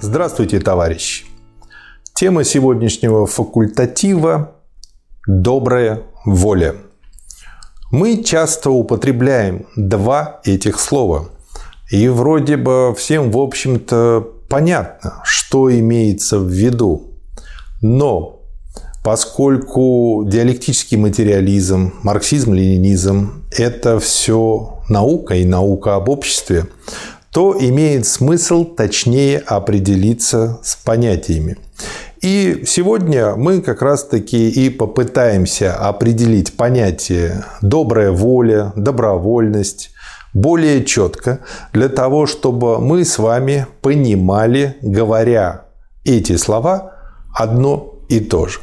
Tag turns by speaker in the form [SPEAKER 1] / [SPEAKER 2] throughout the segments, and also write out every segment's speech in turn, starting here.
[SPEAKER 1] Здравствуйте, товарищи! Тема сегодняшнего факультатива – добрая воля. Мы часто употребляем два этих слова. И вроде бы всем, в общем-то, понятно, что имеется в виду. Но поскольку диалектический материализм, марксизм-ленинизм – это все наука и наука об обществе, то имеет смысл точнее определиться с понятиями. И сегодня мы как раз-таки и попытаемся определить понятие «добрая воля», «добровольность», более четко, для того, чтобы мы с вами понимали, говоря эти слова, одно и то же.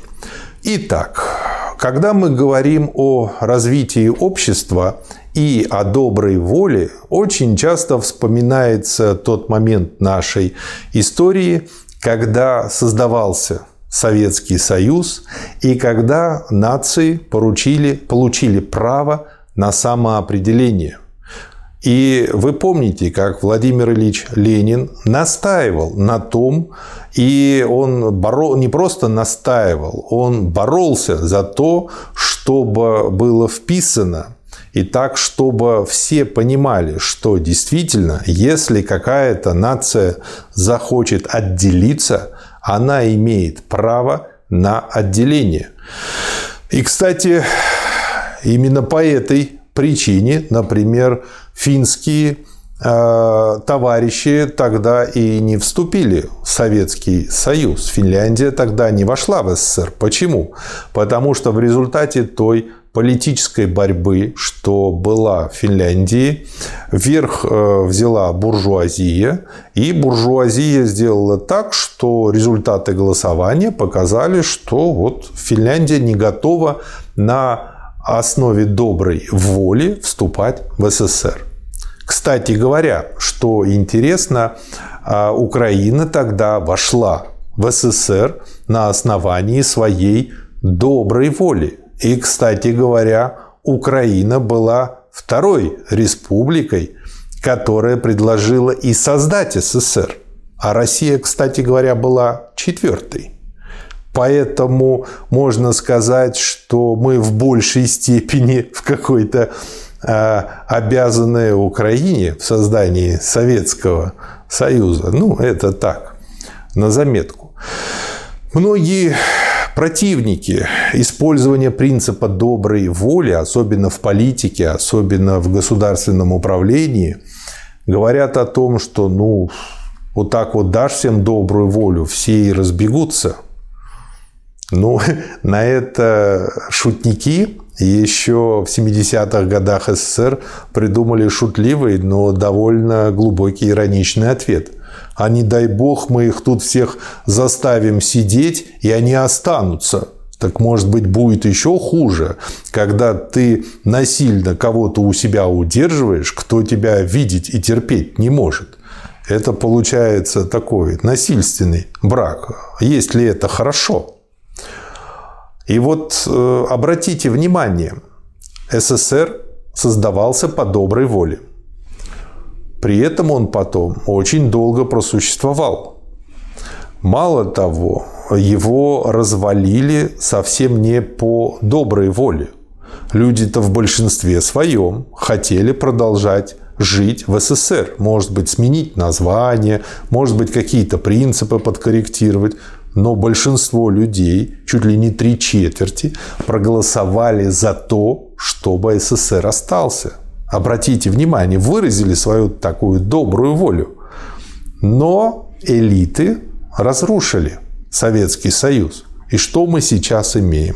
[SPEAKER 1] Итак, когда мы говорим о развитии общества и о доброй воле, очень часто вспоминается тот момент нашей истории, когда создавался Советский Союз и когда нации поручили, получили право на самоопределение. И вы помните, как Владимир Ильич Ленин настаивал на том, и он боро... не просто настаивал, он боролся за то, чтобы было вписано и так, чтобы все понимали, что действительно, если какая-то нация захочет отделиться, она имеет право на отделение. И, кстати, именно по этой причине, например, финские э, товарищи тогда и не вступили в Советский Союз. Финляндия тогда не вошла в СССР. Почему? Потому что в результате той политической борьбы, что была в Финляндии, вверх э, взяла буржуазия, и буржуазия сделала так, что результаты голосования показали, что вот Финляндия не готова на основе доброй воли вступать в СССР. Кстати говоря, что интересно, а, Украина тогда вошла в СССР на основании своей доброй воли. И, кстати говоря, Украина была второй республикой, которая предложила и создать СССР. А Россия, кстати говоря, была четвертой. Поэтому можно сказать, что мы в большей степени в какой-то э, обязаны Украине в создании Советского Союза. Ну, это так, на заметку. Многие Противники использования принципа доброй воли, особенно в политике, особенно в государственном управлении, говорят о том, что ну, вот так вот дашь всем добрую волю, все и разбегутся. Ну, на это шутники еще в 70-х годах СССР придумали шутливый, но довольно глубокий ироничный ответ – а не дай бог мы их тут всех заставим сидеть, и они останутся. Так может быть будет еще хуже, когда ты насильно кого-то у себя удерживаешь, кто тебя видеть и терпеть не может. Это получается такой насильственный брак. Есть ли это хорошо? И вот э, обратите внимание, СССР создавался по доброй воле. При этом он потом очень долго просуществовал. Мало того, его развалили совсем не по доброй воле. Люди-то в большинстве своем хотели продолжать жить в СССР. Может быть, сменить название, может быть, какие-то принципы подкорректировать. Но большинство людей, чуть ли не три четверти, проголосовали за то, чтобы СССР остался обратите внимание, выразили свою такую добрую волю. Но элиты разрушили Советский Союз. И что мы сейчас имеем?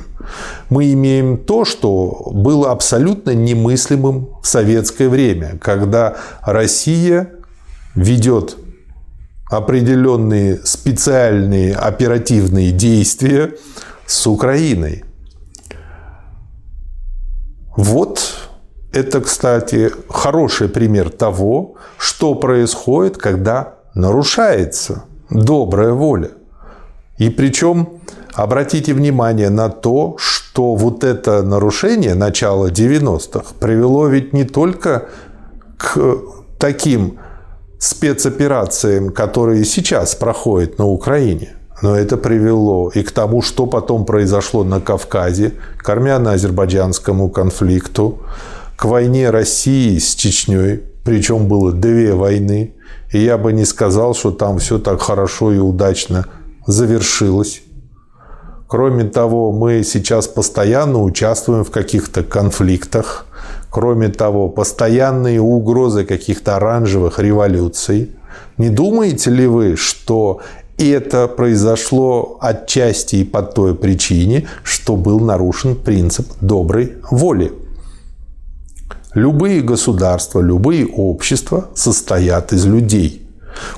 [SPEAKER 1] Мы имеем то, что было абсолютно немыслимым в советское время, когда Россия ведет определенные специальные оперативные действия с Украиной. Вот это, кстати, хороший пример того, что происходит, когда нарушается добрая воля. И причем обратите внимание на то, что вот это нарушение начала 90-х привело ведь не только к таким спецоперациям, которые сейчас проходят на Украине. Но это привело и к тому, что потом произошло на Кавказе, к армяно-азербайджанскому конфликту, к войне России с Чечней, причем было две войны, и я бы не сказал, что там все так хорошо и удачно завершилось. Кроме того, мы сейчас постоянно участвуем в каких-то конфликтах. Кроме того, постоянные угрозы каких-то оранжевых революций. Не думаете ли вы, что это произошло отчасти и по той причине, что был нарушен принцип доброй воли? Любые государства, любые общества состоят из людей.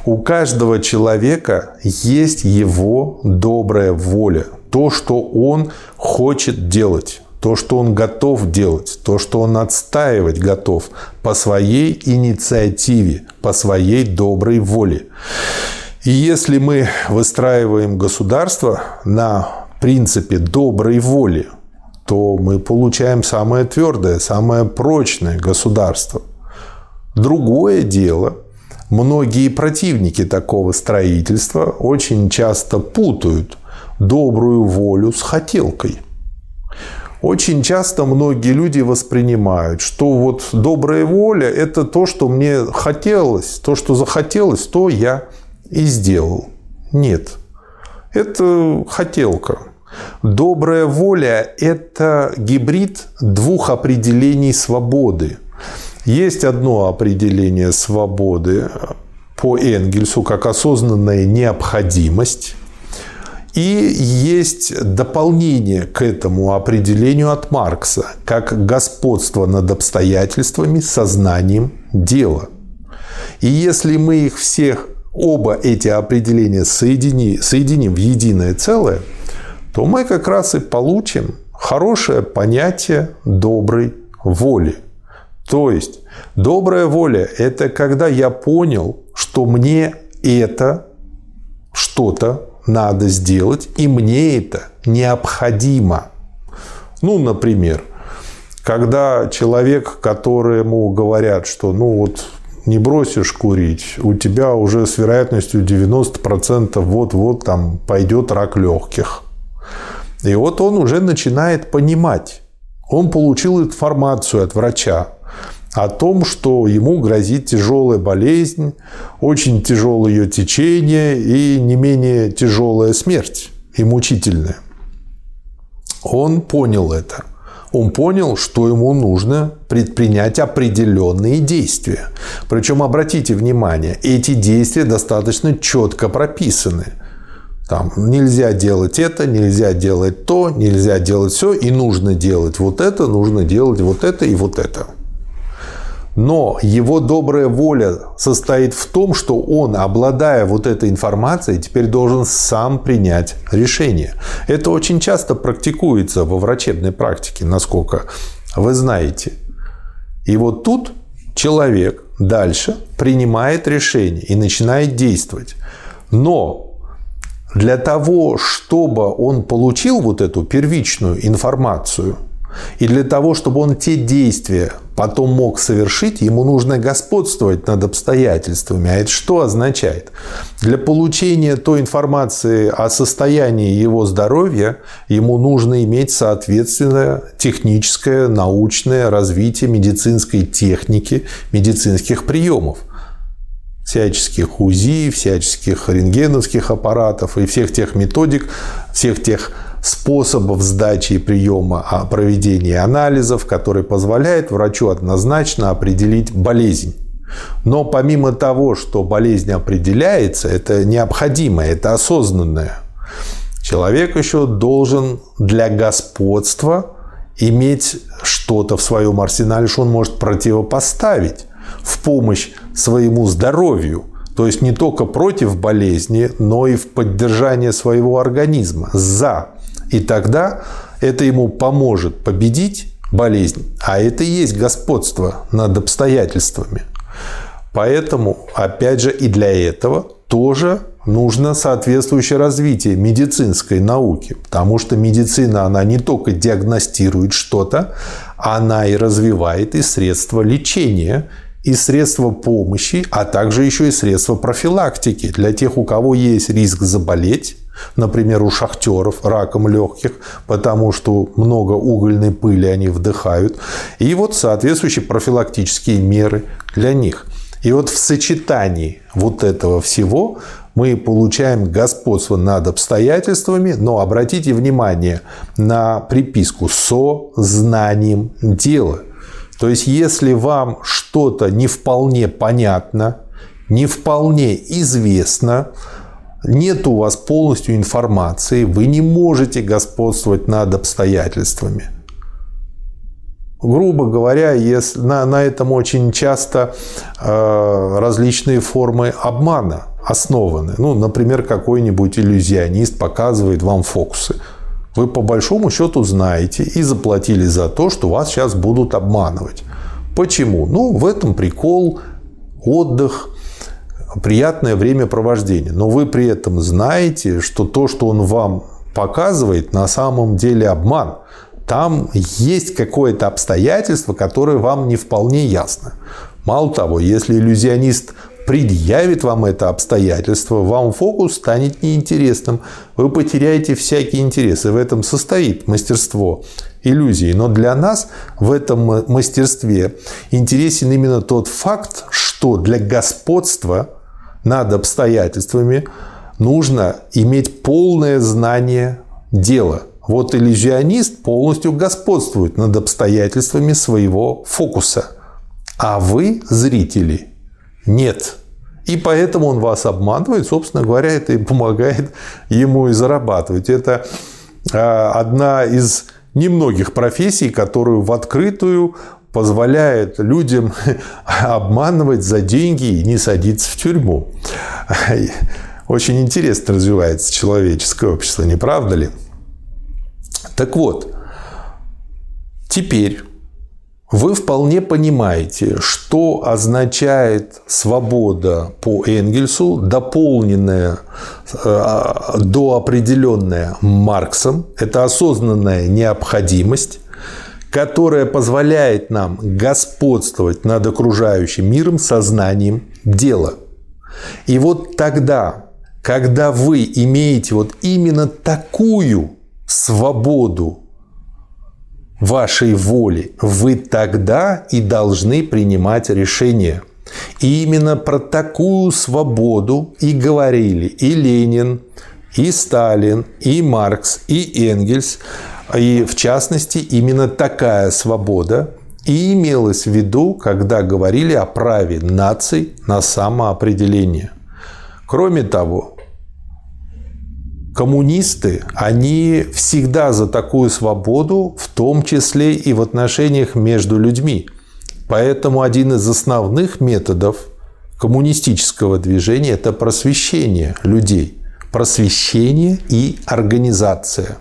[SPEAKER 1] У каждого человека есть его добрая воля, то, что он хочет делать, то, что он готов делать, то, что он отстаивать готов по своей инициативе, по своей доброй воле. И если мы выстраиваем государство на принципе доброй воли, то мы получаем самое твердое, самое прочное государство. Другое дело, многие противники такого строительства очень часто путают добрую волю с хотелкой. Очень часто многие люди воспринимают, что вот добрая воля – это то, что мне хотелось, то, что захотелось, то я и сделал. Нет, это хотелка. Добрая воля – это гибрид двух определений свободы. Есть одно определение свободы по Энгельсу как осознанная необходимость – и есть дополнение к этому определению от Маркса, как господство над обстоятельствами сознанием дела. И если мы их всех, оба эти определения соедини, соединим в единое целое, то мы как раз и получим хорошее понятие доброй воли. То есть добрая воля – это когда я понял, что мне это что-то надо сделать, и мне это необходимо. Ну, например, когда человек, которому говорят, что ну вот не бросишь курить, у тебя уже с вероятностью 90% вот-вот там пойдет рак легких. И вот он уже начинает понимать. Он получил информацию от врача о том, что ему грозит тяжелая болезнь, очень тяжелое ее течение и не менее тяжелая смерть и мучительная. Он понял это. Он понял, что ему нужно предпринять определенные действия. Причем, обратите внимание, эти действия достаточно четко прописаны. Там нельзя делать это, нельзя делать то, нельзя делать все, и нужно делать вот это, нужно делать вот это и вот это. Но его добрая воля состоит в том, что он, обладая вот этой информацией, теперь должен сам принять решение. Это очень часто практикуется во врачебной практике, насколько вы знаете. И вот тут человек дальше принимает решение и начинает действовать. Но для того, чтобы он получил вот эту первичную информацию – и для того, чтобы он те действия потом мог совершить, ему нужно господствовать над обстоятельствами. А это что означает? Для получения той информации о состоянии его здоровья ему нужно иметь соответственное техническое, научное развитие медицинской техники, медицинских приемов всяческих УЗИ, всяческих рентгеновских аппаратов и всех тех методик, всех тех способов сдачи и приема а проведения анализов, который позволяет врачу однозначно определить болезнь. Но помимо того, что болезнь определяется, это необходимо, это осознанное. Человек еще должен для господства иметь что-то в своем арсенале, что он может противопоставить в помощь своему здоровью. То есть не только против болезни, но и в поддержание своего организма, за и тогда это ему поможет победить болезнь, а это и есть господство над обстоятельствами. Поэтому, опять же, и для этого тоже нужно соответствующее развитие медицинской науки, потому что медицина, она не только диагностирует что-то, она и развивает и средства лечения и средства помощи, а также еще и средства профилактики для тех, у кого есть риск заболеть, например, у шахтеров раком легких, потому что много угольной пыли они вдыхают, и вот соответствующие профилактические меры для них. И вот в сочетании вот этого всего мы получаем господство над обстоятельствами, но обратите внимание на приписку «со знанием дела». То есть, если вам что-то не вполне понятно, не вполне известно, нет у вас полностью информации, вы не можете господствовать над обстоятельствами. Грубо говоря, если, на, на этом очень часто э, различные формы обмана основаны. Ну, например, какой-нибудь иллюзионист показывает вам фокусы. Вы по большому счету знаете и заплатили за то, что вас сейчас будут обманывать. Почему? Ну, в этом прикол, отдых, приятное времяпровождение. Но вы при этом знаете, что то, что он вам показывает, на самом деле обман. Там есть какое-то обстоятельство, которое вам не вполне ясно. Мало того, если иллюзионист предъявит вам это обстоятельство, вам фокус станет неинтересным. Вы потеряете всякий интерес. И в этом состоит мастерство иллюзии. Но для нас в этом мастерстве интересен именно тот факт, что для господства над обстоятельствами нужно иметь полное знание дела. Вот иллюзионист полностью господствует над обстоятельствами своего фокуса. А вы, зрители, нет. И поэтому он вас обманывает, собственно говоря, это и помогает ему и зарабатывать. Это а, одна из немногих профессий, которую в открытую позволяет людям обманывать за деньги и не садиться в тюрьму. Очень интересно развивается человеческое общество, не правда ли? Так вот, теперь вы вполне понимаете, что означает свобода по Энгельсу, дополненная э, до определенная Марксом. Это осознанная необходимость, которая позволяет нам господствовать над окружающим миром сознанием дела. И вот тогда, когда вы имеете вот именно такую свободу вашей воли, вы тогда и должны принимать решения. И именно про такую свободу и говорили и Ленин, и Сталин, и Маркс, и Энгельс. И в частности, именно такая свобода и имелась в виду, когда говорили о праве наций на самоопределение. Кроме того, коммунисты, они всегда за такую свободу, в том числе и в отношениях между людьми. Поэтому один из основных методов коммунистического движения – это просвещение людей. Просвещение и организация.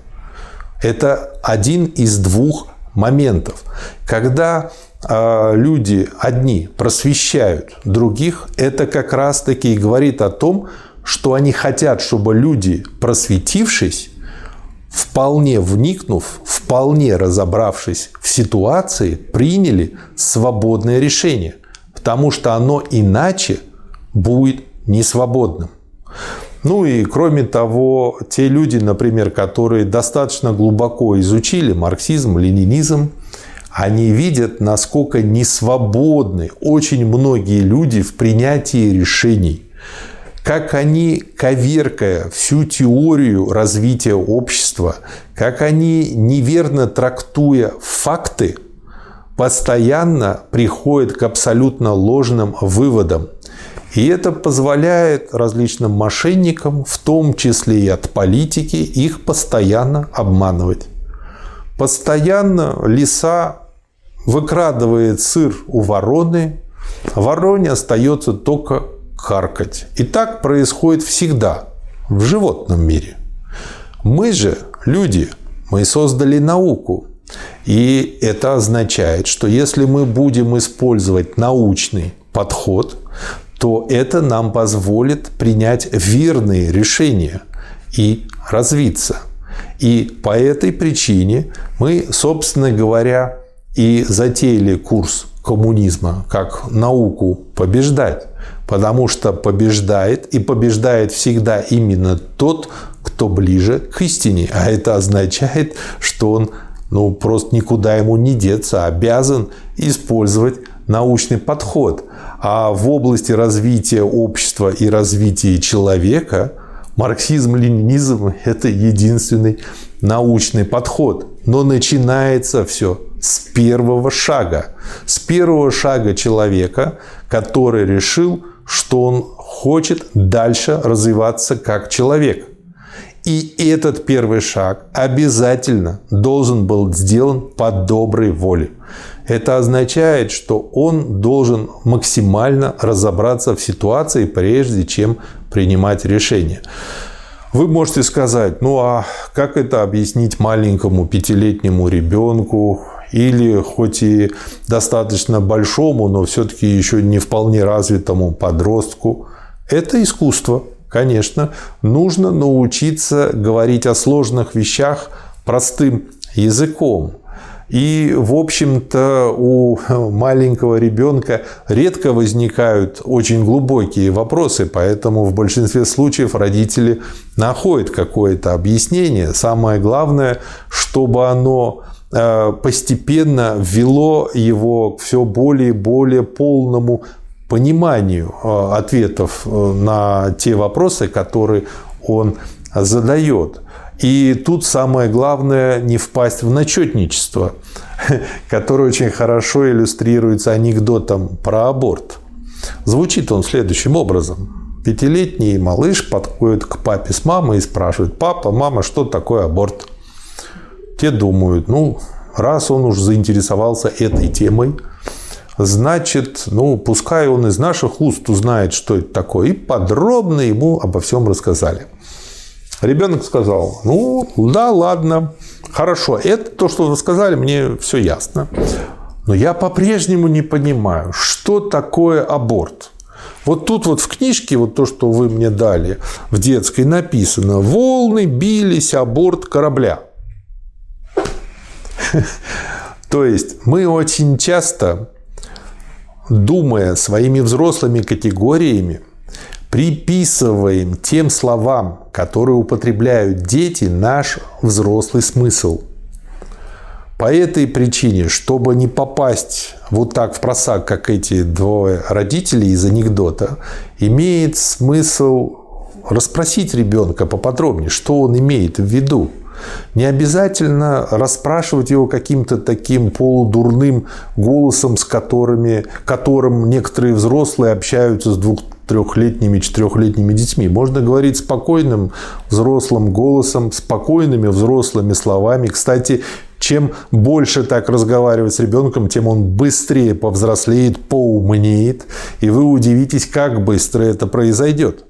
[SPEAKER 1] Это один из двух моментов. Когда э, люди одни просвещают других, это как раз-таки и говорит о том, что они хотят, чтобы люди, просветившись, вполне вникнув, вполне разобравшись в ситуации, приняли свободное решение, потому что оно иначе будет несвободным. Ну и кроме того, те люди, например, которые достаточно глубоко изучили марксизм, ленинизм, они видят, насколько несвободны очень многие люди в принятии решений как они, коверкая всю теорию развития общества, как они, неверно трактуя факты, постоянно приходят к абсолютно ложным выводам. И это позволяет различным мошенникам, в том числе и от политики, их постоянно обманывать. Постоянно лиса выкрадывает сыр у вороны, вороне остается только харкать. И так происходит всегда в животном мире. Мы же, люди, мы создали науку. И это означает, что если мы будем использовать научный подход, то это нам позволит принять верные решения и развиться. И по этой причине мы, собственно говоря, и затеяли курс коммунизма, как науку побеждать. Потому что побеждает и побеждает всегда именно тот, кто ближе к истине. А это означает, что он ну, просто никуда ему не деться, а обязан использовать научный подход. А в области развития общества и развития человека марксизм-ленинизм – это единственный научный подход. Но начинается все с первого шага. С первого шага человека, который решил, что он хочет дальше развиваться как человек. И этот первый шаг обязательно должен был сделан по доброй воле. Это означает, что он должен максимально разобраться в ситуации, прежде чем принимать решение. Вы можете сказать, ну а как это объяснить маленькому пятилетнему ребенку или хоть и достаточно большому, но все-таки еще не вполне развитому подростку? Это искусство, конечно. Нужно научиться говорить о сложных вещах простым языком. И, в общем-то, у маленького ребенка редко возникают очень глубокие вопросы, поэтому в большинстве случаев родители находят какое-то объяснение. Самое главное, чтобы оно постепенно ввело его к все более и более полному пониманию э, ответов э, на те вопросы, которые он задает. И тут самое главное не впасть в начетничество, которое очень хорошо иллюстрируется анекдотом про аборт. Звучит он следующим образом. Пятилетний малыш подходит к папе с мамой и спрашивает, папа, мама, что такое аборт? Те думают, ну, раз он уж заинтересовался этой темой, значит, ну, пускай он из наших уст узнает, что это такое. И подробно ему обо всем рассказали. Ребенок сказал, ну, да, ладно, хорошо, это то, что вы сказали, мне все ясно. Но я по-прежнему не понимаю, что такое аборт. Вот тут вот в книжке, вот то, что вы мне дали в детской, написано «Волны бились о борт корабля». То есть мы очень часто, думая своими взрослыми категориями, приписываем тем словам, которые употребляют дети, наш взрослый смысл. По этой причине, чтобы не попасть вот так в просак, как эти двое родителей из анекдота, имеет смысл расспросить ребенка поподробнее, что он имеет в виду. Не обязательно расспрашивать его каким-то таким полудурным голосом, с которыми, которым некоторые взрослые общаются с двух трехлетними, четырехлетними детьми. Можно говорить спокойным взрослым голосом, спокойными взрослыми словами. Кстати, чем больше так разговаривать с ребенком, тем он быстрее повзрослеет, поумнеет, и вы удивитесь, как быстро это произойдет.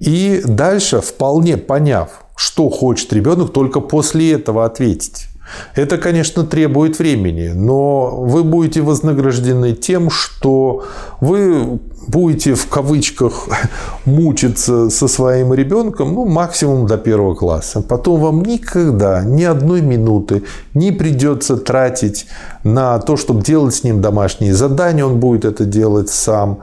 [SPEAKER 1] И дальше, вполне поняв, что хочет ребенок, только после этого ответить. Это, конечно, требует времени, но вы будете вознаграждены тем, что вы будете в кавычках мучиться со своим ребенком ну, максимум до первого класса. Потом вам никогда ни одной минуты не придется тратить на то, чтобы делать с ним домашние задания, он будет это делать сам.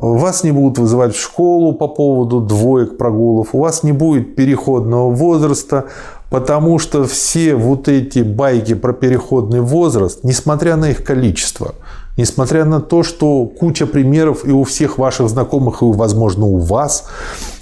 [SPEAKER 1] Вас не будут вызывать в школу по поводу двоек, прогулов. У вас не будет переходного возраста, потому что все вот эти байки про переходный возраст, несмотря на их количество, несмотря на то, что куча примеров и у всех ваших знакомых, и, возможно, у вас,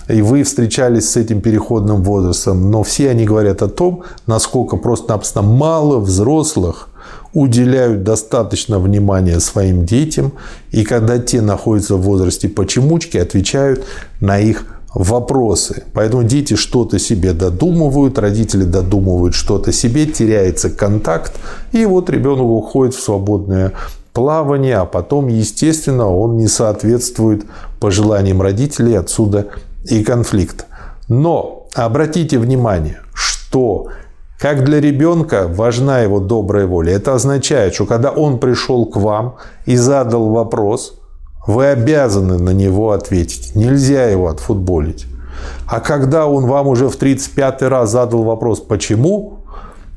[SPEAKER 1] и вы встречались с этим переходным возрастом, но все они говорят о том, насколько просто-напросто мало взрослых уделяют достаточно внимания своим детям, и когда те находятся в возрасте почемучки, отвечают на их вопросы. Поэтому дети что-то себе додумывают, родители додумывают что-то себе, теряется контакт, и вот ребенок уходит в свободное плавание, а потом, естественно, он не соответствует пожеланиям родителей, отсюда и конфликт. Но обратите внимание, что как для ребенка важна его добрая воля. Это означает, что когда он пришел к вам и задал вопрос, вы обязаны на него ответить. Нельзя его отфутболить. А когда он вам уже в 35 раз задал вопрос «почему?»,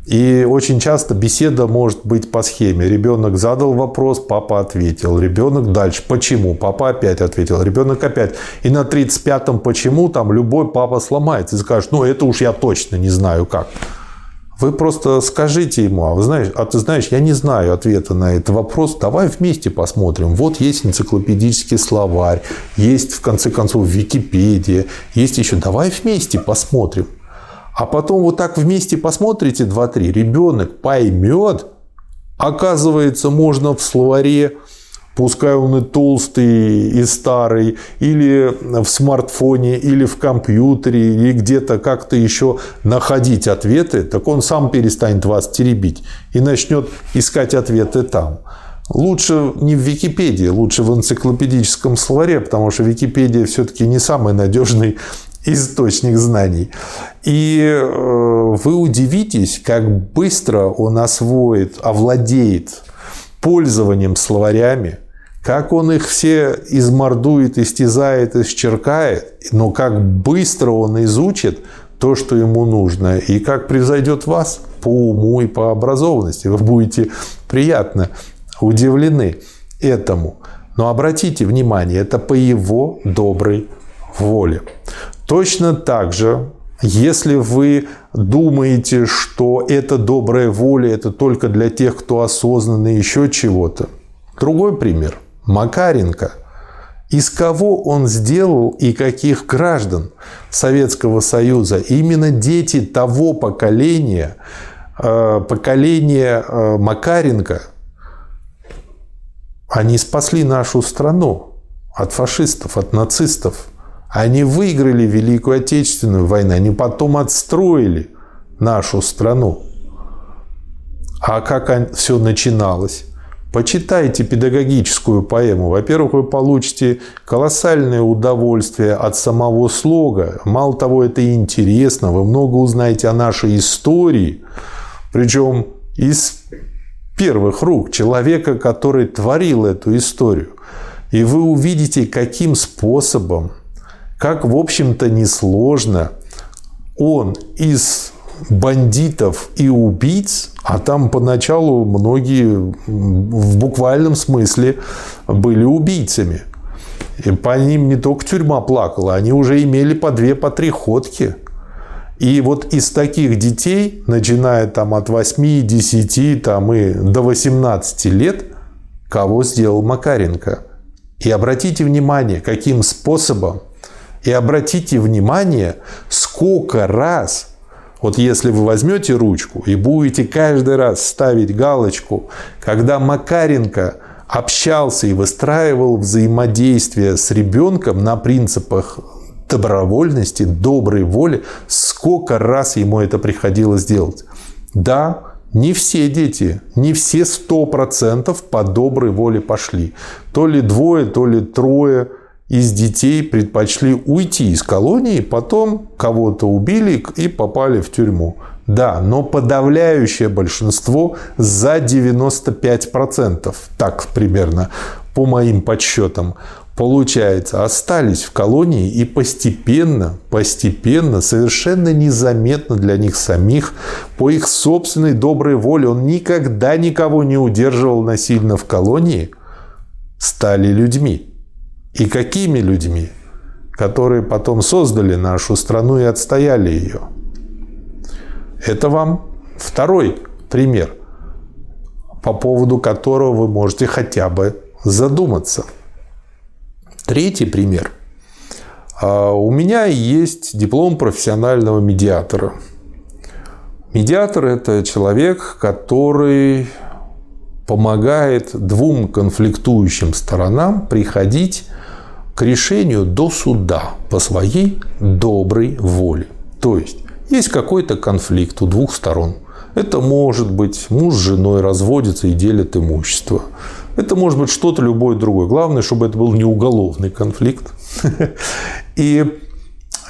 [SPEAKER 1] И очень часто беседа может быть по схеме. Ребенок задал вопрос, папа ответил. Ребенок дальше. Почему? Папа опять ответил. Ребенок опять. И на 35-м почему там любой папа сломается и скажет, ну это уж я точно не знаю как. Вы просто скажите ему, а, вы знаешь, а ты знаешь, я не знаю ответа на этот вопрос, давай вместе посмотрим. Вот есть энциклопедический словарь, есть в конце концов Википедия, есть еще, давай вместе посмотрим. А потом вот так вместе посмотрите 2-3, ребенок поймет, оказывается, можно в словаре пускай он и толстый, и старый, или в смартфоне, или в компьютере, или где-то как-то еще находить ответы, так он сам перестанет вас теребить и начнет искать ответы там. Лучше не в Википедии, лучше в энциклопедическом словаре, потому что Википедия все-таки не самый надежный источник знаний. И э, вы удивитесь, как быстро он освоит, овладеет пользованием словарями, как он их все измордует, истязает, исчеркает, но как быстро он изучит то, что ему нужно, и как превзойдет вас по уму и по образованности. Вы будете приятно удивлены этому. Но обратите внимание, это по его доброй воле. Точно так же, если вы думаете, что это добрая воля, это только для тех, кто осознанный, еще чего-то. Другой пример – Макаренко. Из кого он сделал и каких граждан Советского Союза? Именно дети того поколения, э, поколения э, Макаренко, они спасли нашу страну от фашистов, от нацистов. Они выиграли Великую Отечественную войну, они потом отстроили нашу страну. А как все начиналось? Почитайте педагогическую поэму. Во-первых, вы получите колоссальное удовольствие от самого слога. Мало того, это интересно. Вы много узнаете о нашей истории. Причем из первых рук человека, который творил эту историю. И вы увидите, каким способом, как, в общем-то, несложно он из бандитов и убийц, а там поначалу многие в буквальном смысле были убийцами. И по ним не только тюрьма плакала, они уже имели по две, по три ходки. И вот из таких детей, начиная там от 8, 10 там, и до 18 лет, кого сделал Макаренко. И обратите внимание, каким способом. И обратите внимание, сколько раз вот если вы возьмете ручку и будете каждый раз ставить галочку, когда Макаренко общался и выстраивал взаимодействие с ребенком на принципах добровольности, доброй воли, сколько раз ему это приходилось делать. Да, не все дети, не все сто процентов по доброй воле пошли. То ли двое, то ли трое – из детей предпочли уйти из колонии, потом кого-то убили и попали в тюрьму. Да, но подавляющее большинство за 95%, так примерно по моим подсчетам, получается, остались в колонии и постепенно, постепенно, совершенно незаметно для них самих, по их собственной доброй воле, он никогда никого не удерживал насильно в колонии, стали людьми. И какими людьми, которые потом создали нашу страну и отстояли ее. Это вам второй пример, по поводу которого вы можете хотя бы задуматься. Третий пример. А, у меня есть диплом профессионального медиатора. Медиатор – это человек, который помогает двум конфликтующим сторонам приходить к решению до суда по своей доброй воле. То есть, есть какой-то конфликт у двух сторон. Это может быть муж с женой разводятся и делят имущество. Это может быть что-то любое другое. Главное, чтобы это был не уголовный конфликт. И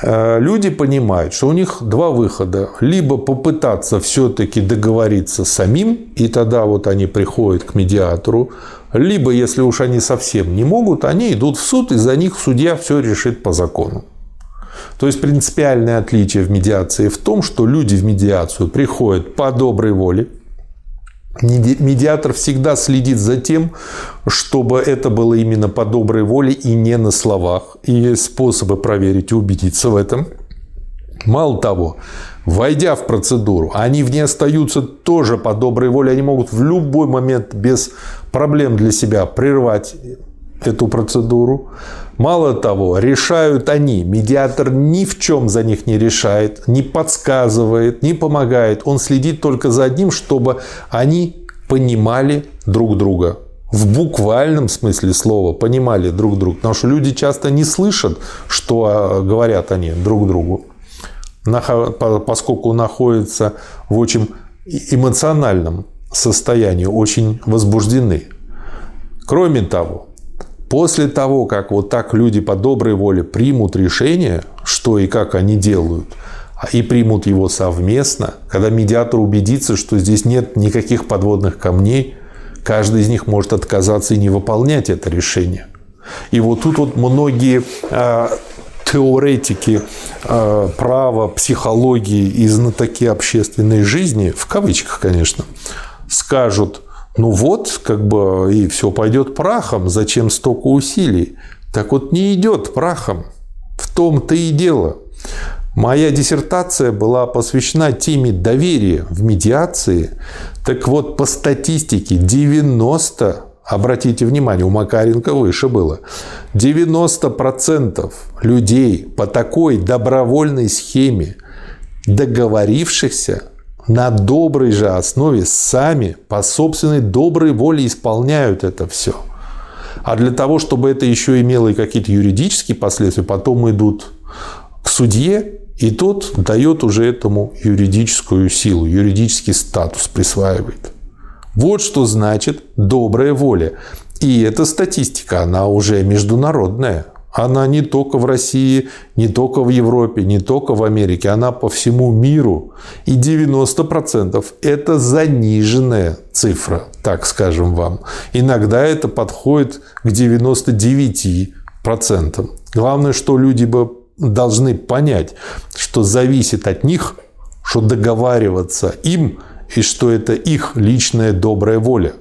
[SPEAKER 1] э, люди понимают, что у них два выхода. Либо попытаться все-таки договориться самим, и тогда вот они приходят к медиатору, либо, если уж они совсем не могут, они идут в суд, и за них судья все решит по закону. То есть принципиальное отличие в медиации в том, что люди в медиацию приходят по доброй воле. Медиатор всегда следит за тем, чтобы это было именно по доброй воле и не на словах. И есть способы проверить и убедиться в этом. Мало того, войдя в процедуру, они в ней остаются тоже по доброй воле. Они могут в любой момент без проблем для себя прервать эту процедуру. Мало того, решают они. Медиатор ни в чем за них не решает, не подсказывает, не помогает. Он следит только за одним, чтобы они понимали друг друга. В буквальном смысле слова понимали друг друга. Потому что люди часто не слышат, что а, говорят они друг другу поскольку находятся в очень эмоциональном состоянии, очень возбуждены. Кроме того, после того, как вот так люди по доброй воле примут решение, что и как они делают, а и примут его совместно, когда медиатор убедится, что здесь нет никаких подводных камней, каждый из них может отказаться и не выполнять это решение. И вот тут вот многие а, теоретики э, права, психологии и знатоки общественной жизни, в кавычках, конечно, скажут, ну вот, как бы и все пойдет прахом, зачем столько усилий? Так вот не идет прахом. В том-то и дело. Моя диссертация была посвящена теме доверия в медиации. Так вот, по статистике 90 Обратите внимание, у Макаренко выше было. 90% людей по такой добровольной схеме, договорившихся на доброй же основе, сами по собственной доброй воле исполняют это все. А для того, чтобы это еще имело и какие-то юридические последствия, потом идут к судье, и тот дает уже этому юридическую силу, юридический статус присваивает. Вот что значит добрая воля. И эта статистика, она уже международная. Она не только в России, не только в Европе, не только в Америке, она по всему миру. И 90% это заниженная цифра, так скажем вам. Иногда это подходит к 99%. Главное, что люди бы должны понять, что зависит от них, что договариваться им и что это их личная добрая воля.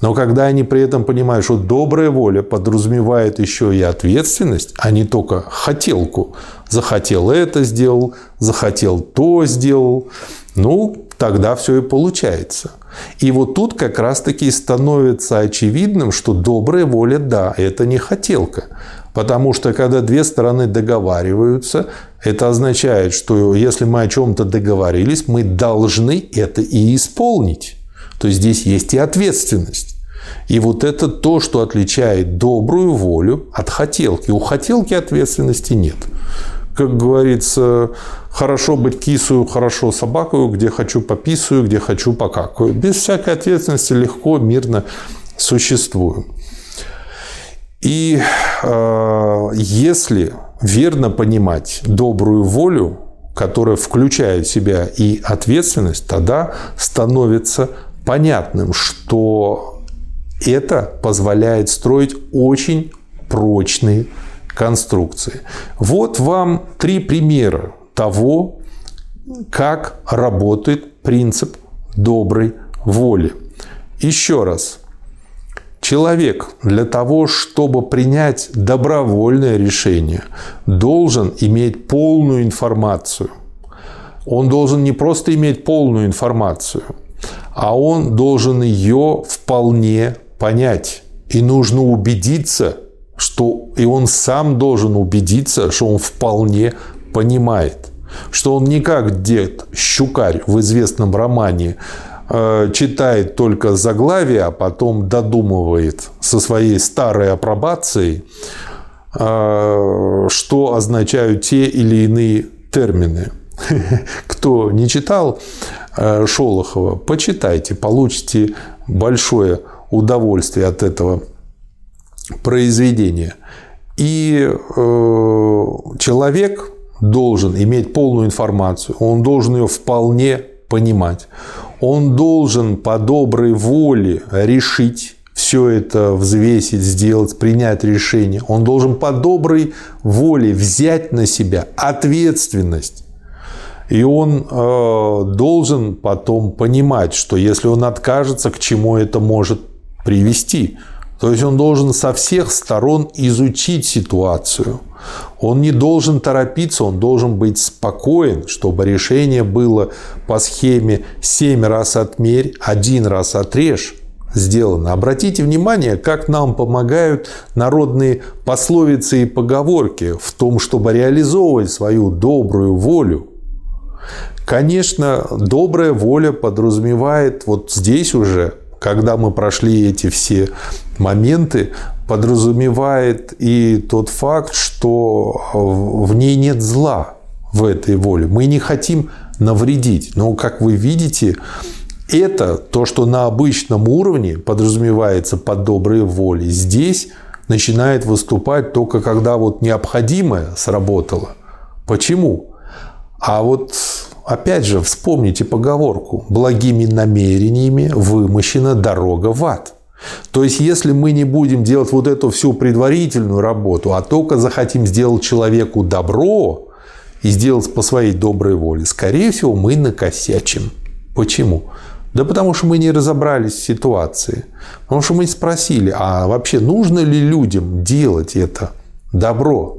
[SPEAKER 1] Но когда они при этом понимают, что добрая воля подразумевает еще и ответственность, а не только хотелку. Захотел это сделал, захотел то сделал. Ну, тогда все и получается. И вот тут как раз-таки становится очевидным, что добрая воля, да, это не хотелка. Потому что когда две стороны договариваются, это означает, что если мы о чем-то договорились, мы должны это и исполнить. То здесь есть и ответственность. И вот это то, что отличает добрую волю от хотелки. У хотелки ответственности нет. Как говорится, хорошо быть кисую, хорошо собакою, где хочу пописую, где хочу покакаю. Без всякой ответственности легко, мирно существую. И э, если верно понимать добрую волю, которая включает в себя и ответственность, тогда становится понятным, что это позволяет строить очень прочные конструкции. Вот вам три примера того, как работает принцип доброй воли. Еще раз, Человек для того, чтобы принять добровольное решение, должен иметь полную информацию. Он должен не просто иметь полную информацию, а он должен ее вполне понять. И нужно убедиться, что и он сам должен убедиться, что он вполне понимает. Что он не как дед Щукарь в известном романе Э, читает только заглавие, а потом додумывает со своей старой апробацией, э, что означают те или иные термины. Кто не читал Шолохова, почитайте, получите большое удовольствие от этого произведения. И человек должен иметь полную информацию, он должен ее вполне понимать он должен по доброй воле решить все это взвесить, сделать, принять решение. Он должен по доброй воле взять на себя ответственность. И он э, должен потом понимать, что если он откажется, к чему это может привести. То есть он должен со всех сторон изучить ситуацию. Он не должен торопиться, он должен быть спокоен, чтобы решение было по схеме 7 раз отмерь, один раз отрежь сделано. Обратите внимание, как нам помогают народные пословицы и поговорки в том, чтобы реализовывать свою добрую волю. Конечно, добрая воля подразумевает вот здесь уже, когда мы прошли эти все моменты, подразумевает и тот факт, что в ней нет зла в этой воле. Мы не хотим навредить. Но, как вы видите, это то, что на обычном уровне подразумевается под доброй волей, здесь начинает выступать только когда вот необходимое сработало. Почему? А вот опять же вспомните поговорку «благими намерениями вымощена дорога в ад». То есть, если мы не будем делать вот эту всю предварительную работу, а только захотим сделать человеку добро и сделать по своей доброй воле, скорее всего, мы накосячим. Почему? Да потому что мы не разобрались в ситуации. Потому что мы спросили, а вообще нужно ли людям делать это добро?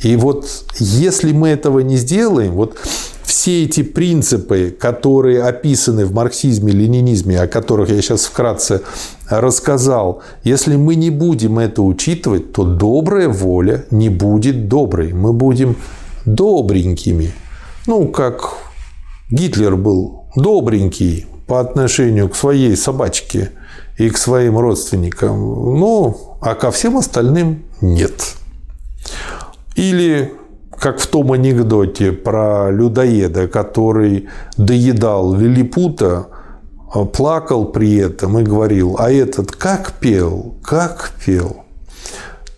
[SPEAKER 1] И вот если мы этого не сделаем, вот все эти принципы, которые описаны в марксизме, ленинизме, о которых я сейчас вкратце рассказал, если мы не будем это учитывать, то добрая воля не будет доброй. Мы будем добренькими. Ну, как Гитлер был добренький по отношению к своей собачке и к своим родственникам, ну, а ко всем остальным нет. Или как в том анекдоте про людоеда, который доедал лилипута, плакал при этом и говорил, а этот как пел, как пел.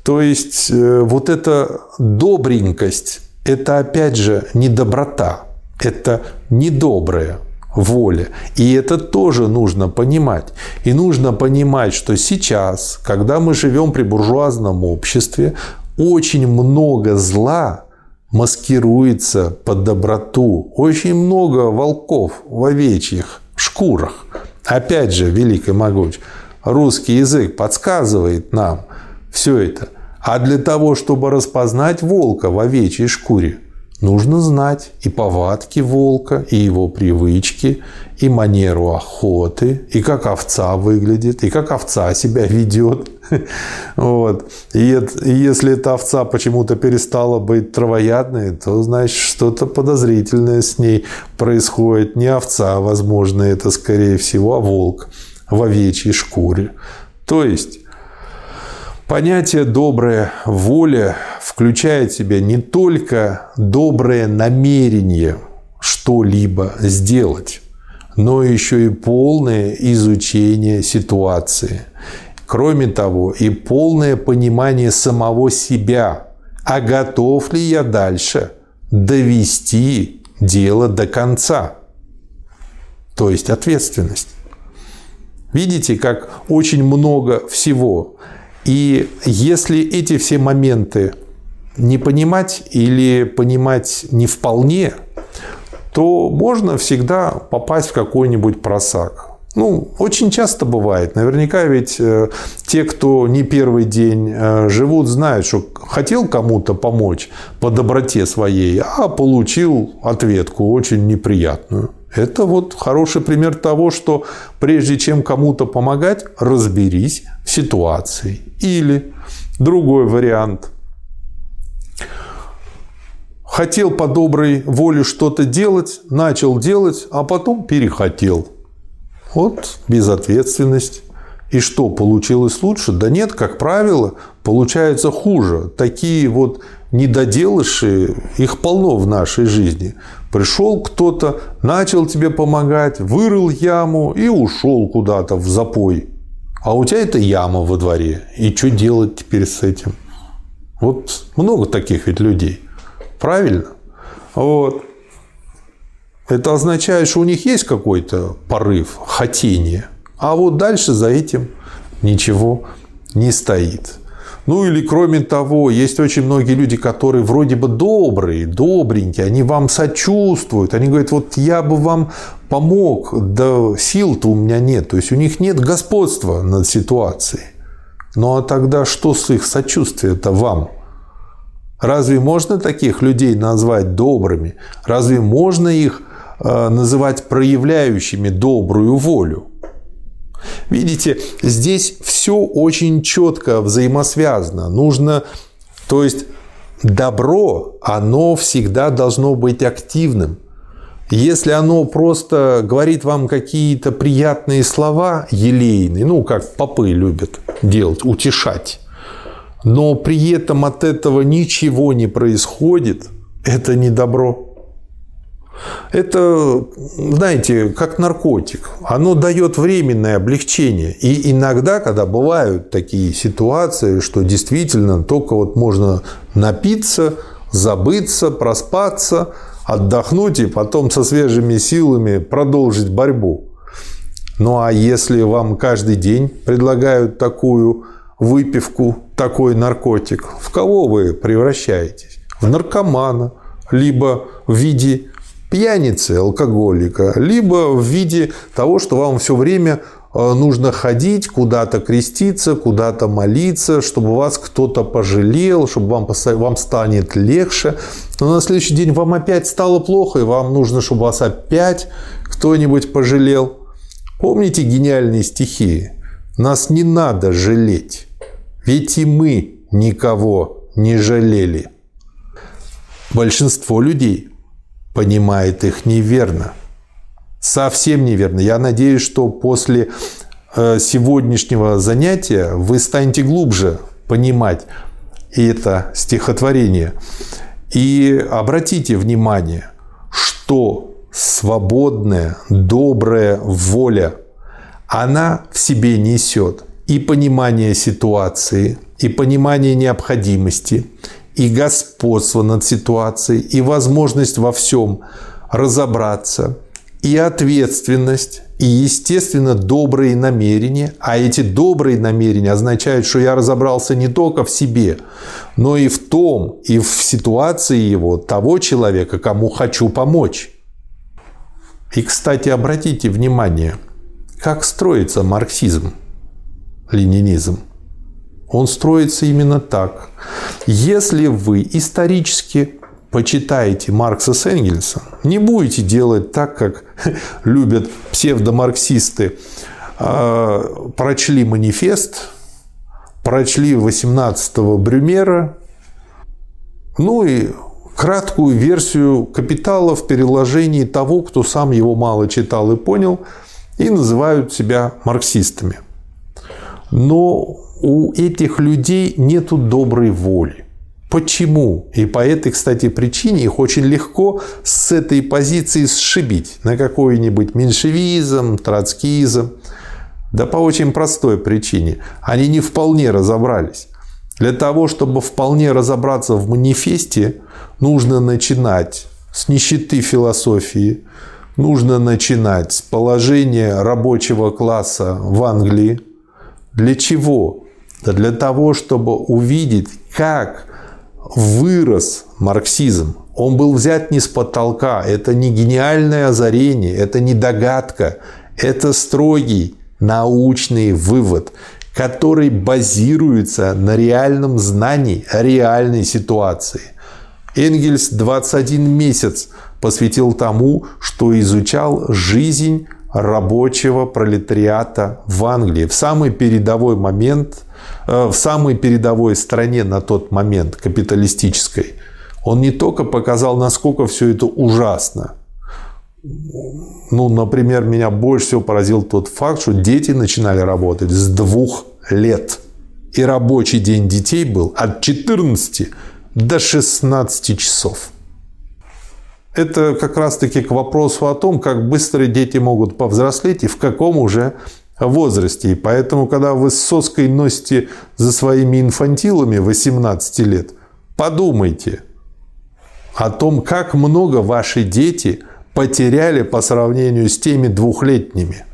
[SPEAKER 1] То есть э, вот эта добренькость, это опять же не доброта, это недоброе воля. И это тоже нужно понимать. И нужно понимать, что сейчас, когда мы живем при буржуазном обществе, очень много зла маскируется под доброту. Очень много волков в овечьих шкурах. Опять же, великий могуч, русский язык подсказывает нам все это. А для того, чтобы распознать волка в овечьей шкуре, Нужно знать и повадки волка, и его привычки, и манеру охоты, и как овца выглядит, и как овца себя ведет. Вот. И если эта овца почему-то перестала быть травоядной, то значит что-то подозрительное с ней происходит. Не овца, возможно, это скорее всего, а волк в овечьей шкуре. То есть Понятие «добрая воля» включает в себя не только доброе намерение что-либо сделать, но еще и полное изучение ситуации. Кроме того, и полное понимание самого себя, а готов ли я дальше довести дело до конца. То есть ответственность. Видите, как очень много всего. И если эти все моменты не понимать или понимать не вполне, то можно всегда попасть в какой-нибудь просак. Ну, очень часто бывает. Наверняка ведь э, те, кто не первый день э, живут, знают, что хотел кому-то помочь по доброте своей, а получил ответку очень неприятную. Это вот хороший пример того, что прежде чем кому-то помогать, разберись в ситуации. Или другой вариант. Хотел по доброй воле что-то делать, начал делать, а потом перехотел. Вот безответственность. И что, получилось лучше? Да нет, как правило, получается хуже. Такие вот недоделыши, их полно в нашей жизни. Пришел кто-то, начал тебе помогать, вырыл яму и ушел куда-то в запой. А у тебя это яма во дворе. И что делать теперь с этим? Вот много таких ведь людей. Правильно? Вот. Это означает, что у них есть какой-то порыв, хотение А вот дальше за этим ничего не стоит. Ну или кроме того, есть очень многие люди, которые вроде бы добрые, добренькие, они вам сочувствуют, они говорят, вот я бы вам помог, да сил-то у меня нет. То есть у них нет господства над ситуацией. Ну а тогда что с их сочувствием-то вам? Разве можно таких людей назвать добрыми? Разве можно их э, называть проявляющими добрую волю? Видите, здесь все очень четко взаимосвязано. Нужно, то есть добро, оно всегда должно быть активным. Если оно просто говорит вам какие-то приятные слова, елейные, ну, как попы любят делать, утешать, но при этом от этого ничего не происходит, это не добро. Это, знаете, как наркотик. Оно дает временное облегчение. И иногда, когда бывают такие ситуации, что действительно только вот можно напиться, забыться, проспаться, отдохнуть и потом со свежими силами продолжить борьбу. Ну а если вам каждый день предлагают такую выпивку, такой наркотик, в кого вы превращаетесь? В наркомана, либо в виде пьяницы, алкоголика, либо в виде того, что вам все время э, нужно ходить, куда-то креститься, куда-то молиться, чтобы вас кто-то пожалел, чтобы вам, вам станет легче. Но на следующий день вам опять стало плохо, и вам нужно, чтобы вас опять кто-нибудь пожалел. Помните гениальные стихи? Нас не надо жалеть, ведь и мы никого не жалели. Большинство людей понимает их неверно. Совсем неверно. Я надеюсь, что после э, сегодняшнего занятия вы станете глубже понимать это стихотворение. И обратите внимание, что свободная, добрая воля, она в себе несет и понимание ситуации, и понимание необходимости, и господство над ситуацией, и возможность во всем разобраться, и ответственность, и, естественно, добрые намерения. А эти добрые намерения означают, что я разобрался не только в себе, но и в том, и в ситуации его, того человека, кому хочу помочь. И, кстати, обратите внимание, как строится марксизм, ленинизм. Он строится именно так. Если вы исторически почитаете Маркса с Энгельсом, не будете делать так, как любят псевдомарксисты, а, прочли манифест, прочли 18-го Брюмера, ну и краткую версию «Капитала» в переложении того, кто сам его мало читал и понял, и называют себя марксистами. Но у этих людей нет доброй воли. Почему? И по этой, кстати, причине их очень легко с этой позиции сшибить на какой-нибудь меньшевизм, троцкизм. Да по очень простой причине. Они не вполне разобрались. Для того, чтобы вполне разобраться в манифесте, нужно начинать с нищеты философии, нужно начинать с положения рабочего класса в Англии. Для чего? Для того, чтобы увидеть, как вырос марксизм. Он был взят не с потолка. Это не гениальное озарение, это не догадка. Это строгий научный вывод, который базируется на реальном знании реальной ситуации. Энгельс 21 месяц посвятил тому, что изучал жизнь рабочего пролетариата в Англии в самый передовой момент в самой передовой стране на тот момент, капиталистической, он не только показал, насколько все это ужасно. Ну, например, меня больше всего поразил тот факт, что дети начинали работать с двух лет. И рабочий день детей был от 14 до 16 часов. Это как раз-таки к вопросу о том, как быстро дети могут повзрослеть и в каком уже возрасте. И поэтому, когда вы с соской носите за своими инфантилами 18 лет, подумайте о том, как много ваши дети потеряли по сравнению с теми двухлетними.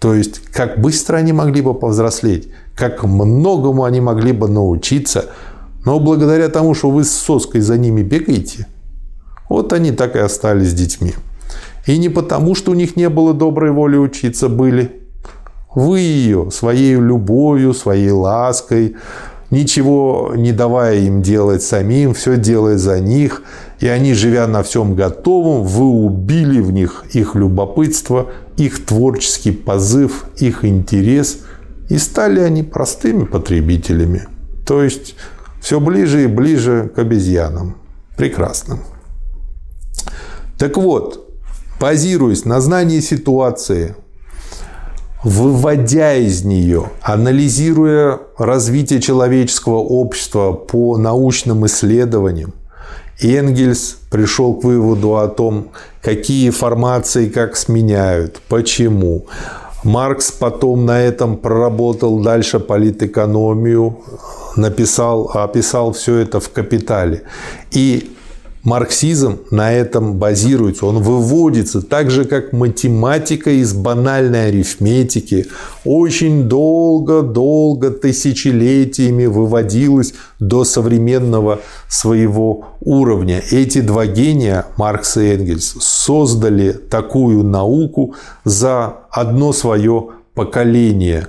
[SPEAKER 1] То есть, как быстро они могли бы повзрослеть, как многому они могли бы научиться, но благодаря тому, что вы с соской за ними бегаете, вот они так и остались детьми. И не потому, что у них не было доброй воли учиться, были. Вы ее своей любовью, своей лаской, ничего не давая им делать самим, все делая за них, и они, живя на всем готовом, вы убили в них их любопытство, их творческий позыв, их интерес, и стали они простыми потребителями. То есть все ближе и ближе к обезьянам. Прекрасно. Так вот, базируясь на знании ситуации, выводя из нее, анализируя развитие человеческого общества по научным исследованиям, Энгельс пришел к выводу о том, какие формации как сменяют, почему. Маркс потом на этом проработал дальше политэкономию, написал, описал все это в «Капитале». И Марксизм на этом базируется, он выводится так же, как математика из банальной арифметики. Очень долго-долго тысячелетиями выводилась до современного своего уровня. Эти два гения, Маркс и Энгельс, создали такую науку за одно свое поколение.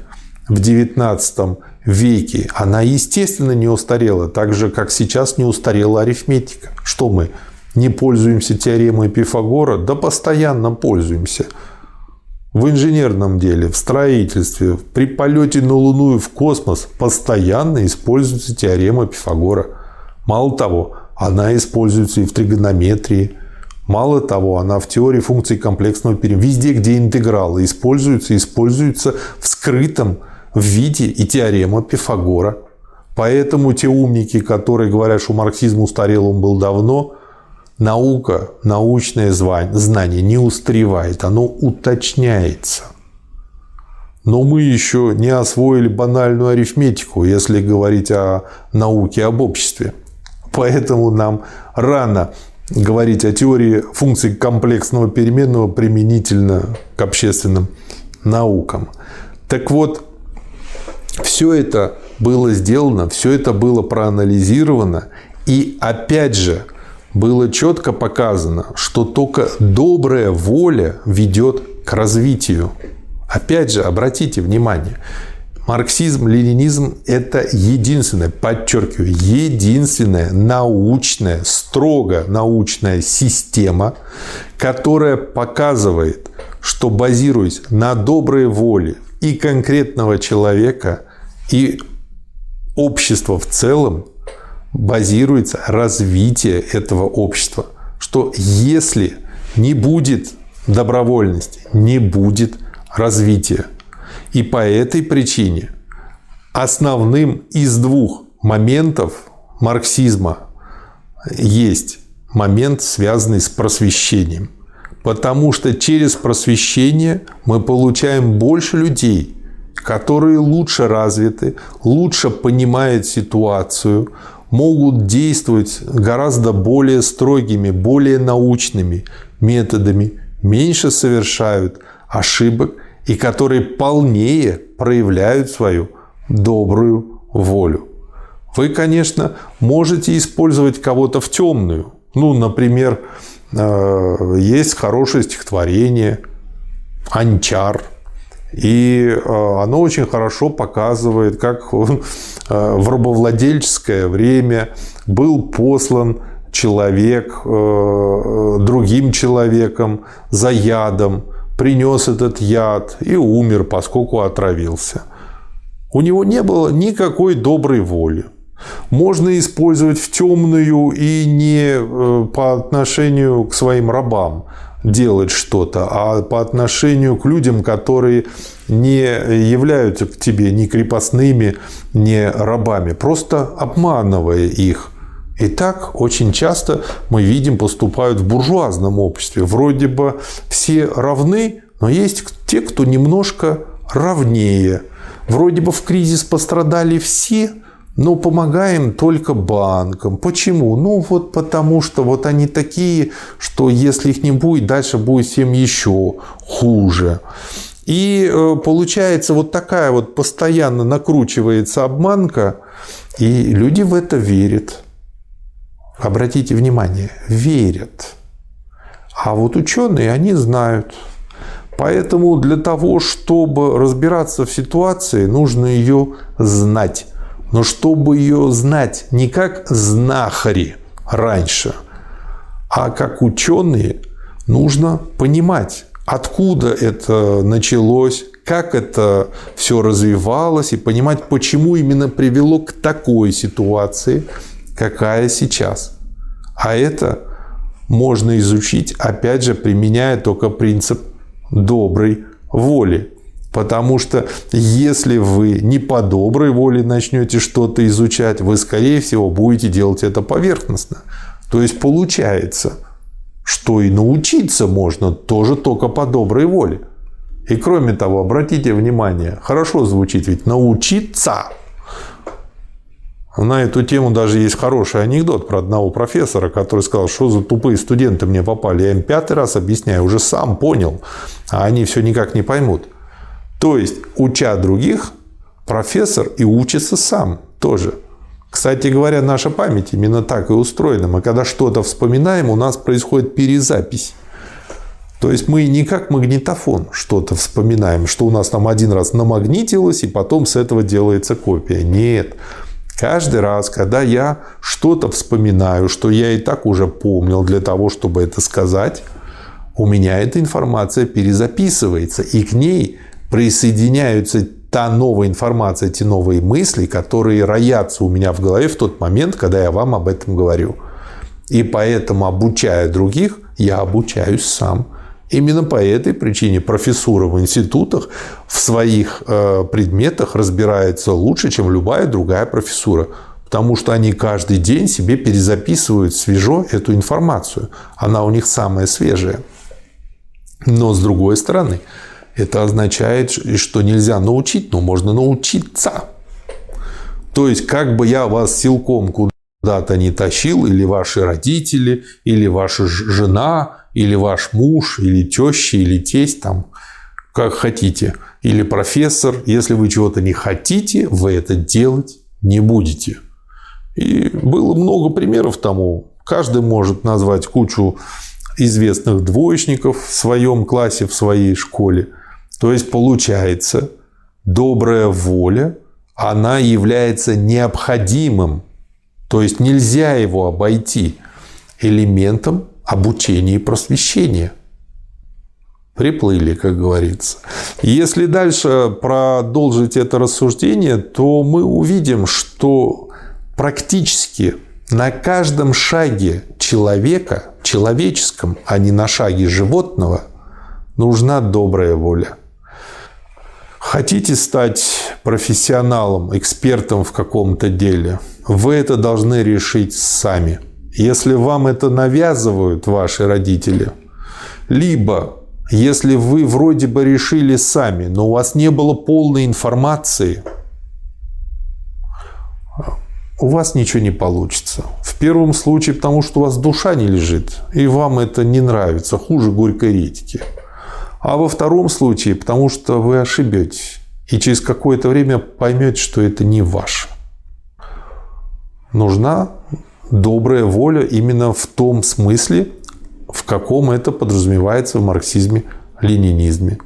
[SPEAKER 1] В XIX веке, она, естественно, не устарела, так же, как сейчас не устарела арифметика. Что мы, не пользуемся теоремой Пифагора? Да постоянно пользуемся. В инженерном деле, в строительстве, при полете на Луну и в космос постоянно используется теорема Пифагора. Мало того, она используется и в тригонометрии. Мало того, она в теории функций комплексного периода. Везде, где интегралы используются, используются в скрытом в виде и теорема Пифагора. Поэтому те умники, которые говорят, что марксизм устарел, он был давно, наука, научное знание не устаревает, оно уточняется. Но мы еще не освоили банальную арифметику, если говорить о науке, об обществе. Поэтому нам рано говорить о теории функций комплексного переменного применительно к общественным наукам. Так вот, все это было сделано, все это было проанализировано. И опять же, было четко показано, что только добрая воля ведет к развитию. Опять же, обратите внимание, марксизм, ленинизм – это единственная, подчеркиваю, единственная научная, строго научная система, которая показывает, что базируясь на доброй воле и конкретного человека, и общества в целом базируется развитие этого общества. Что если не будет добровольности, не будет развития. И по этой причине основным из двух моментов марксизма есть момент, связанный с просвещением – Потому что через просвещение мы получаем больше людей, которые лучше развиты, лучше понимают ситуацию, могут действовать гораздо более строгими, более научными методами, меньше совершают ошибок и которые полнее проявляют свою добрую волю. Вы, конечно, можете использовать кого-то в темную. Ну, например, есть хорошее стихотворение «Анчар», и э, оно очень хорошо показывает, как э, в рабовладельческое время был послан человек другим человеком за ядом, принес этот яд и умер, поскольку отравился. У него не было никакой доброй воли можно использовать в темную и не э, по отношению к своим рабам делать что-то, а по отношению к людям, которые не являются к тебе ни крепостными, ни рабами, просто обманывая их. И так очень часто мы видим, поступают в буржуазном обществе. Вроде бы все равны, но есть те, кто немножко равнее. Вроде бы в кризис пострадали все, но помогаем только банкам. Почему? Ну вот потому что вот они такие, что если их не будет, дальше будет всем еще хуже. И э, получается вот такая вот постоянно накручивается обманка, и люди в это верят. Обратите внимание, верят. А вот ученые, они знают. Поэтому для того, чтобы разбираться в ситуации, нужно ее знать. Но чтобы ее знать не как знахари раньше, а как ученые, нужно понимать, откуда это началось, как это все развивалось и понимать, почему именно привело к такой ситуации, какая сейчас. А это можно изучить, опять же, применяя только принцип доброй воли. Потому что если вы не по доброй воле начнете что-то изучать, вы, скорее всего, будете делать это поверхностно. То есть получается, что и научиться можно тоже только по доброй воле. И кроме того, обратите внимание, хорошо звучит ведь научиться. На эту тему даже есть хороший анекдот про одного профессора, который сказал, что за тупые студенты мне попали. Я им пятый раз объясняю, уже сам понял, а они все никак не поймут. То есть, уча других, профессор и учится сам тоже. Кстати говоря, наша память именно так и устроена. Мы когда что-то вспоминаем, у нас происходит перезапись. То есть мы не как магнитофон что-то вспоминаем, что у нас там один раз намагнитилось, и потом с этого делается копия. Нет. Каждый раз, когда я что-то вспоминаю, что я и так уже помнил для того, чтобы это сказать, у меня эта информация перезаписывается, и к ней присоединяются та новая информация, те новые мысли, которые роятся у меня в голове в тот момент, когда я вам об этом говорю. И поэтому, обучая других, я обучаюсь сам. Именно по этой причине профессура в институтах в своих э, предметах разбирается лучше, чем любая другая профессура. Потому что они каждый день себе перезаписывают свежо эту информацию. Она у них самая свежая. Но с другой стороны, это означает, что нельзя научить, но можно научиться. То есть, как бы я вас силком куда-то не тащил, или ваши родители, или ваша жена, или ваш муж, или теща, или тесть, там, как хотите, или профессор, если вы чего-то не хотите, вы это делать не будете. И было много примеров тому. Каждый может назвать кучу известных двоечников в своем классе, в своей школе – то есть получается, добрая воля, она является необходимым, то есть нельзя его обойти элементом обучения и просвещения. Приплыли, как говорится. Если дальше продолжить это рассуждение, то мы увидим, что практически на каждом шаге человека, человеческом, а не на шаге животного, нужна добрая воля – Хотите стать профессионалом, экспертом в каком-то деле, вы это должны решить сами. Если вам это навязывают ваши родители, либо если вы вроде бы решили сами, но у вас не было полной информации, у вас ничего не получится. В первом случае, потому что у вас душа не лежит, и вам это не нравится, хуже горькой редьки. А во втором случае, потому что вы ошибетесь. И через какое-то время поймете, что это не ваше. Нужна добрая воля именно в том смысле, в каком это подразумевается в марксизме-ленинизме.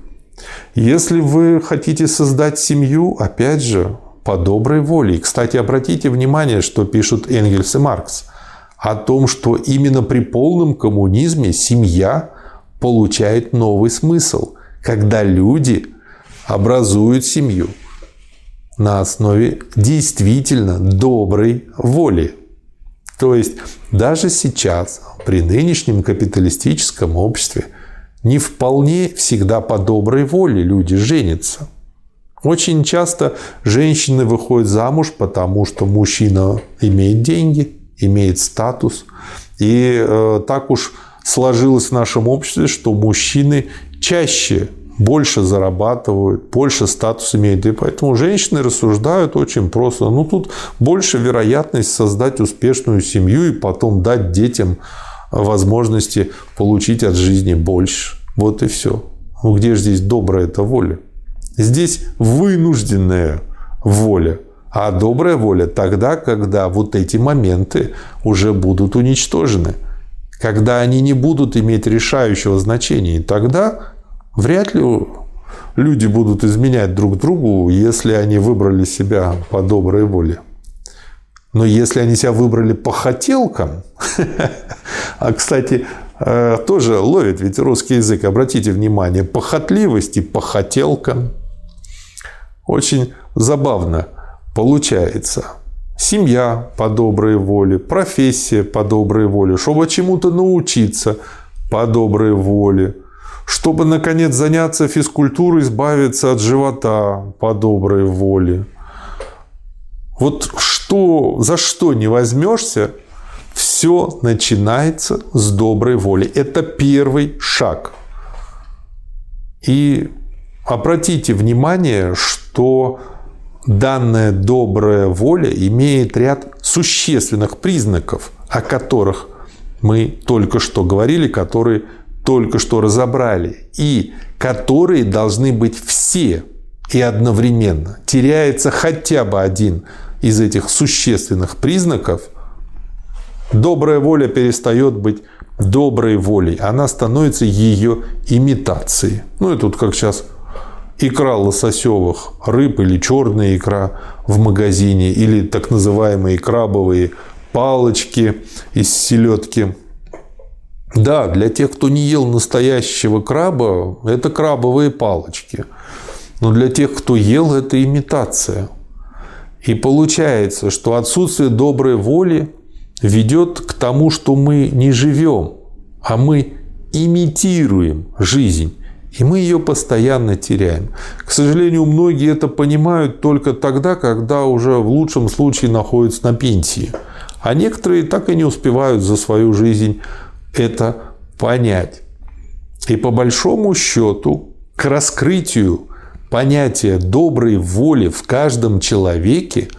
[SPEAKER 1] Если вы хотите создать семью, опять же, по доброй воле. И, кстати, обратите внимание, что пишут Энгельс и Маркс о том, что именно при полном коммунизме семья получает новый смысл, когда люди образуют семью на основе действительно доброй воли. То есть даже сейчас, при нынешнем капиталистическом обществе, не вполне всегда по доброй воле люди женятся. Очень часто женщины выходят замуж, потому что мужчина имеет деньги, имеет статус. И э, так уж сложилось в нашем обществе, что мужчины чаще больше зарабатывают, больше статус имеют. И поэтому женщины рассуждают очень просто. Ну, тут больше вероятность создать успешную семью и потом дать детям возможности получить от жизни больше. Вот и все. Ну где же здесь добрая эта воля? Здесь вынужденная воля. А добрая воля тогда, когда вот эти моменты уже будут уничтожены. Когда они не будут иметь решающего значения. И тогда вряд ли люди будут изменять друг другу, если они выбрали себя по доброй воле. Но если они себя выбрали по хотелкам, а, кстати, э, тоже ловит ведь русский язык, обратите внимание, похотливость и по хотелкам. Очень забавно получается. Семья по доброй воле, профессия по доброй воле, чтобы чему-то научиться по доброй воле, чтобы, наконец, заняться физкультурой, избавиться от живота по доброй воле. Вот что, за что не возьмешься, все начинается с доброй воли. Это первый шаг. И обратите внимание, что данная добрая воля имеет ряд существенных признаков, о которых мы только что говорили, которые только что разобрали, и которые должны быть все и одновременно. Теряется хотя бы один из этих существенных признаков, добрая воля перестает быть доброй волей, она становится ее имитацией. Ну и тут как сейчас икра лососевых рыб или черная икра в магазине, или так называемые крабовые палочки из селедки. Да, для тех, кто не ел настоящего краба, это крабовые палочки. Но для тех, кто ел, это имитация. И получается, что отсутствие доброй воли ведет к тому, что мы не живем, а мы имитируем жизнь. И мы ее постоянно теряем. К сожалению, многие это понимают только тогда, когда уже в лучшем случае находятся на пенсии. А некоторые так и не успевают за свою жизнь это понять. И по большому счету к раскрытию понятия доброй воли в каждом человеке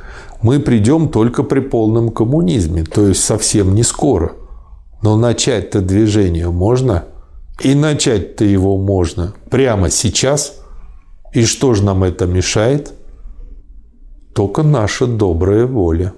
[SPEAKER 1] мы придем только при полном коммунизме, то есть совсем не скоро. Но начать-то движение можно – и начать-то его можно прямо сейчас. И что же нам это мешает? Только наша добрая воля.